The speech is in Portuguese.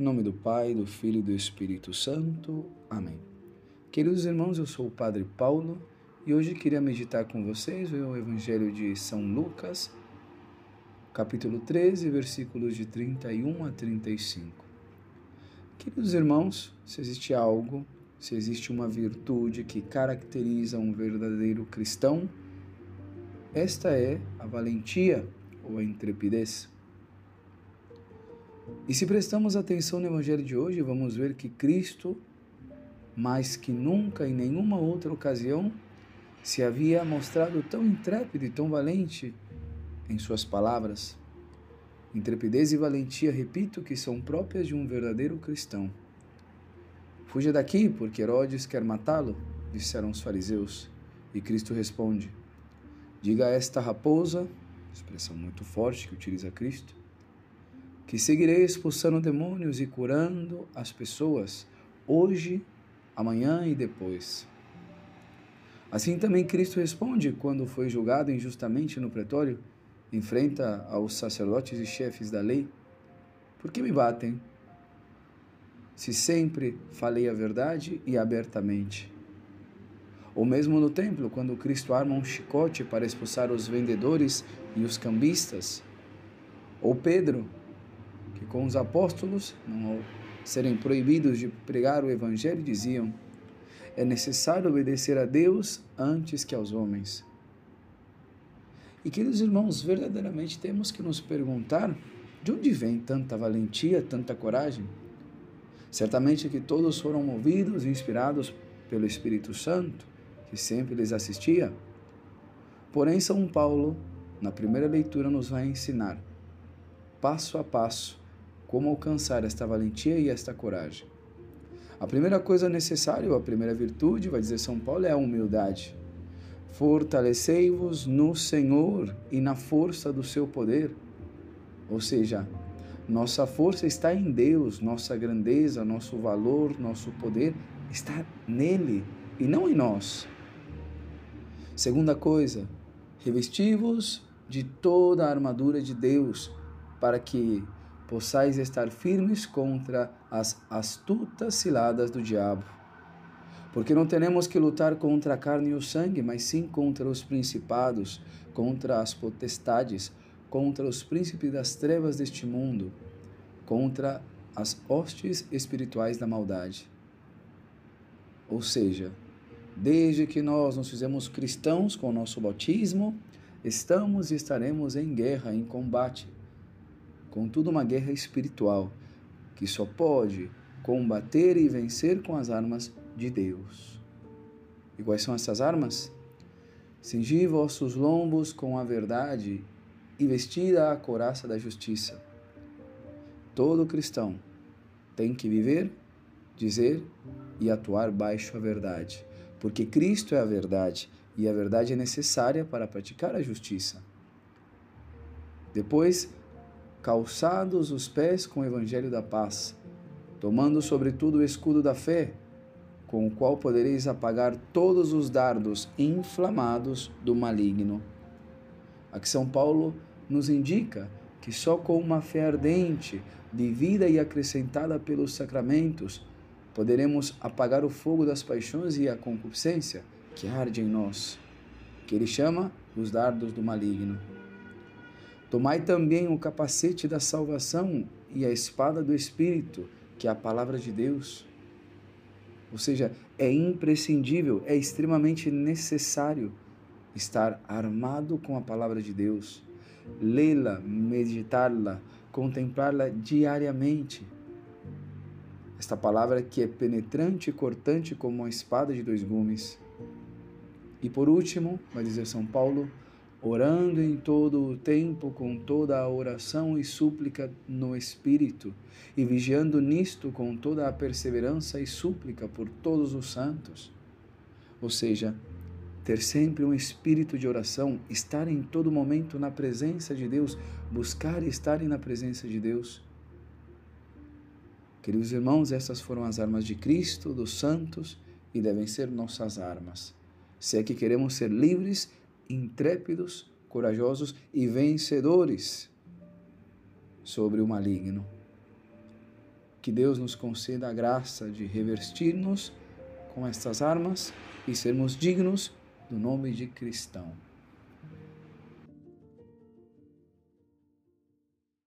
Em nome do Pai, do Filho e do Espírito Santo. Amém. Queridos irmãos, eu sou o Padre Paulo e hoje queria meditar com vocês o Evangelho de São Lucas, capítulo 13, versículos de 31 a 35. Queridos irmãos, se existe algo, se existe uma virtude que caracteriza um verdadeiro cristão, esta é a valentia ou a intrepidez. E se prestamos atenção no Evangelho de hoje, vamos ver que Cristo, mais que nunca em nenhuma outra ocasião, se havia mostrado tão intrépido e tão valente em suas palavras. Intrepidez e valentia, repito, que são próprias de um verdadeiro cristão. Fuja daqui, porque Herodes quer matá-lo, disseram os fariseus. E Cristo responde: Diga a esta raposa, expressão muito forte que utiliza Cristo, que seguirei expulsando demônios e curando as pessoas, hoje, amanhã e depois. Assim também Cristo responde quando foi julgado injustamente no pretório, enfrenta aos sacerdotes e chefes da lei: Por que me batem? Se sempre falei a verdade e abertamente. Ou mesmo no templo, quando Cristo arma um chicote para expulsar os vendedores e os cambistas. Ou Pedro, que com os apóstolos, não serem proibidos de pregar o evangelho, diziam: é necessário obedecer a Deus antes que aos homens. E queridos irmãos, verdadeiramente temos que nos perguntar de onde vem tanta valentia, tanta coragem? Certamente que todos foram movidos e inspirados pelo Espírito Santo, que sempre lhes assistia. Porém, São Paulo, na primeira leitura, nos vai ensinar, passo a passo, como alcançar esta valentia e esta coragem. A primeira coisa necessária, a primeira virtude, vai dizer São Paulo, é a humildade. Fortalecei-vos no Senhor e na força do seu poder. Ou seja, nossa força está em Deus, nossa grandeza, nosso valor, nosso poder está nele e não em nós. Segunda coisa, revesti-vos de toda a armadura de Deus, para que possais estar firmes contra as astutas ciladas do diabo. Porque não temos que lutar contra a carne e o sangue, mas sim contra os principados, contra as potestades, contra os príncipes das trevas deste mundo, contra as hostes espirituais da maldade. Ou seja, desde que nós nos fizemos cristãos com o nosso bautismo, estamos e estaremos em guerra, em combate contudo uma guerra espiritual que só pode combater e vencer com as armas de Deus. E quais são essas armas? Cingi vossos lombos com a verdade e vestida a coraça da justiça. Todo cristão tem que viver, dizer e atuar baixo a verdade, porque Cristo é a verdade e a verdade é necessária para praticar a justiça. Depois, calçados os pés com o evangelho da paz, tomando sobretudo o escudo da fé, com o qual podereis apagar todos os dardos inflamados do maligno. Aqui São Paulo nos indica que só com uma fé ardente, vivida e acrescentada pelos sacramentos, poderemos apagar o fogo das paixões e a concupiscência que arde em nós, que ele chama os dardos do maligno. Tomai também o capacete da salvação e a espada do Espírito, que é a palavra de Deus. Ou seja, é imprescindível, é extremamente necessário estar armado com a palavra de Deus, lê-la, meditá-la, contemplá-la diariamente. Esta palavra que é penetrante e cortante como uma espada de dois gumes. E por último, vai dizer São Paulo, orando em todo o tempo com toda a oração e súplica no Espírito, e vigiando nisto com toda a perseverança e súplica por todos os santos. Ou seja, ter sempre um espírito de oração, estar em todo momento na presença de Deus, buscar estar na presença de Deus. Queridos irmãos, essas foram as armas de Cristo, dos santos, e devem ser nossas armas. Se é que queremos ser livres intrépidos, corajosos e vencedores sobre o maligno. Que Deus nos conceda a graça de revestir-nos com estas armas e sermos dignos do nome de cristão.